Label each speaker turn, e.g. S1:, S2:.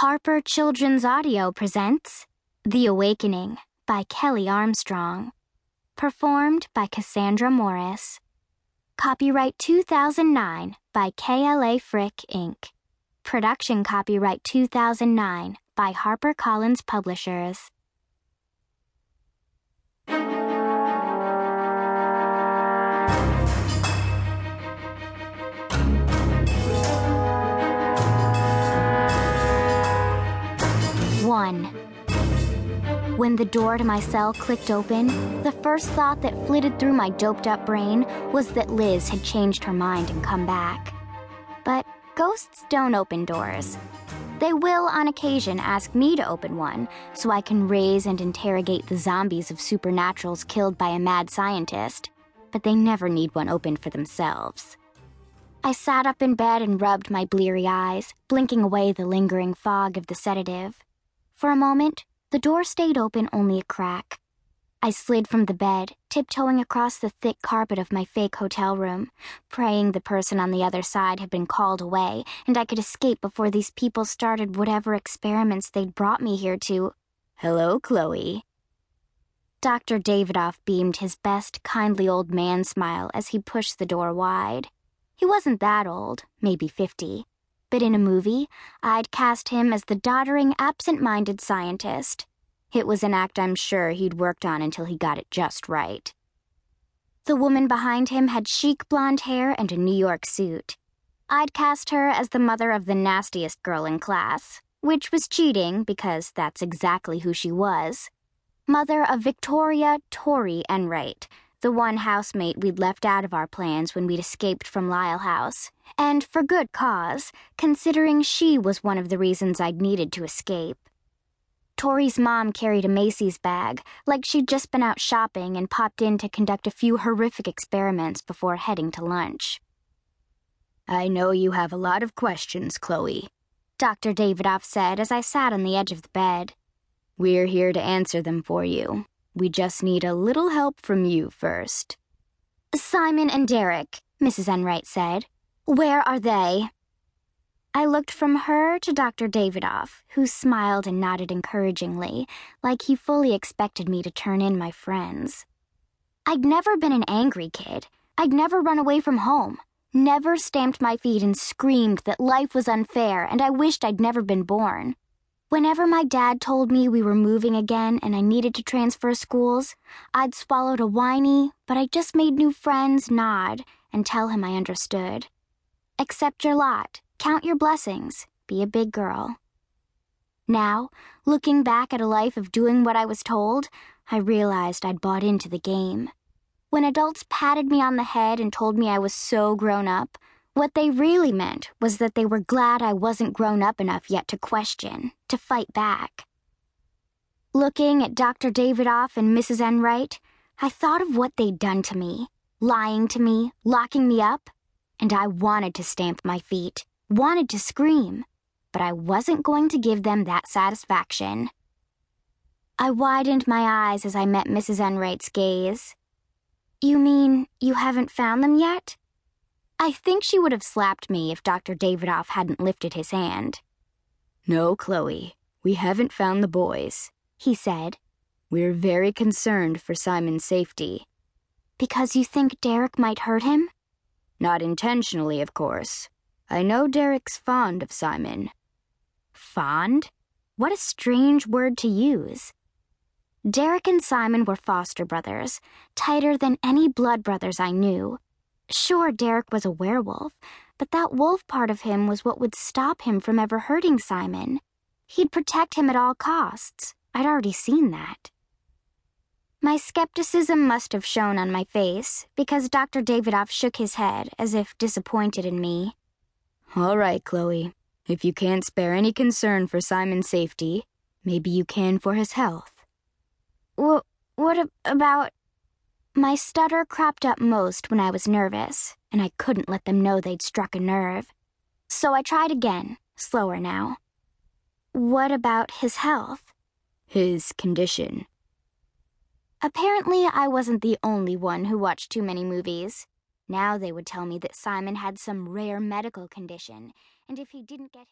S1: Harper Children's Audio presents The Awakening by Kelley Armstrong. Performed by Cassandra Morris. Copyright 2009 by KLA Fricke, Inc. Production copyright 2009 by HarperCollins Publishers. When the door to my cell clicked open, the first thought that flitted through my doped up brain was that Liz had changed her mind and come back. But ghosts don't open doors. They will, on occasion, ask me to open one so I can raise and interrogate the zombies of supernaturals killed by a mad scientist, but they never need one opened for themselves. I sat up in bed and rubbed my bleary eyes, blinking away the lingering fog of the sedative. For a moment, the door stayed open only a crack. I slid from the bed, tiptoeing across the thick carpet of my fake hotel room, praying the person on the other side had been called away and I could escape before these people started whatever experiments they'd brought me here to. Hello, Chloe. Dr. Davidoff beamed his best kindly old man smile as he pushed the door wide. He wasn't that old, maybe 50. But in a movie, I'd cast him as the doddering, absent minded scientist. It was an act I'm sure he'd worked on until he got it just right. The woman behind him had chic blonde hair and a New York suit. I'd cast her as the mother of the nastiest girl in class, which was cheating because that's exactly who she was. Mother of Victoria Tori Enright, the one housemate we'd left out of our plans when we'd escaped from Lyle House, and for good cause, considering she was one of the reasons I'd needed to escape. Tori's mom carried a Macy's bag, like she'd just been out shopping and popped in to conduct a few horrific experiments before heading to lunch. I know you have a lot of questions, Chloe, Dr. Davidoff said as I sat on the edge of the bed. We're here to answer them for you. We just need a little help from you first. Simon and Derek, Mrs. Enright said. Where are they? I looked from her to Dr. Davidoff, who smiled and nodded encouragingly, like he fully expected me to turn in my friends. I'd never been an angry kid. I'd never run away from home. Never stamped my feet and screamed that life was unfair and I wished I'd never been born. Whenever my dad told me we were moving again and I needed to transfer schools, I'd swallowed a whiny, but I just made new friends nod and tell him I understood. Accept your lot, count your blessings, be a big girl. Now, looking back at a life of doing what I was told, I realized I'd bought into the game. When adults patted me on the head and told me I was so grown up, what they really meant was that they were glad I wasn't grown up enough yet to question, to fight back. Looking at Dr. Davidoff and Mrs. Enright, I thought of what they'd done to me, lying to me, locking me up, and I wanted to stamp my feet, wanted to scream, but I wasn't going to give them that satisfaction. I widened my eyes as I met Mrs. Enright's gaze. You mean you haven't found them yet? I think she would have slapped me if Dr. Davidoff hadn't lifted his hand. No, Chloe, we haven't found the boys, he said. We're very concerned for Simon's safety. Because you think Derek might hurt him? Not intentionally, of course. I know Derek's fond of Simon. Fond? What a strange word to use. Derek and Simon were foster brothers, tighter than any blood brothers I knew. Sure, Derek was a werewolf, but that wolf part of him was what would stop him from ever hurting Simon. He'd protect him at all costs. I'd already seen that. My skepticism must have shown on my face, because Dr. Davidoff shook his head as if disappointed in me. All right, Chloe. If you can't spare any concern for Simon's safety, maybe you can for his health. What, what about. My stutter cropped up most when I was nervous, and I couldn't let them know they'd struck a nerve. So I tried again, slower now. What about his health? His condition. Apparently, I wasn't the only one who watched too many movies. Now they would tell me that Simon had some rare medical condition, and if he didn't get his.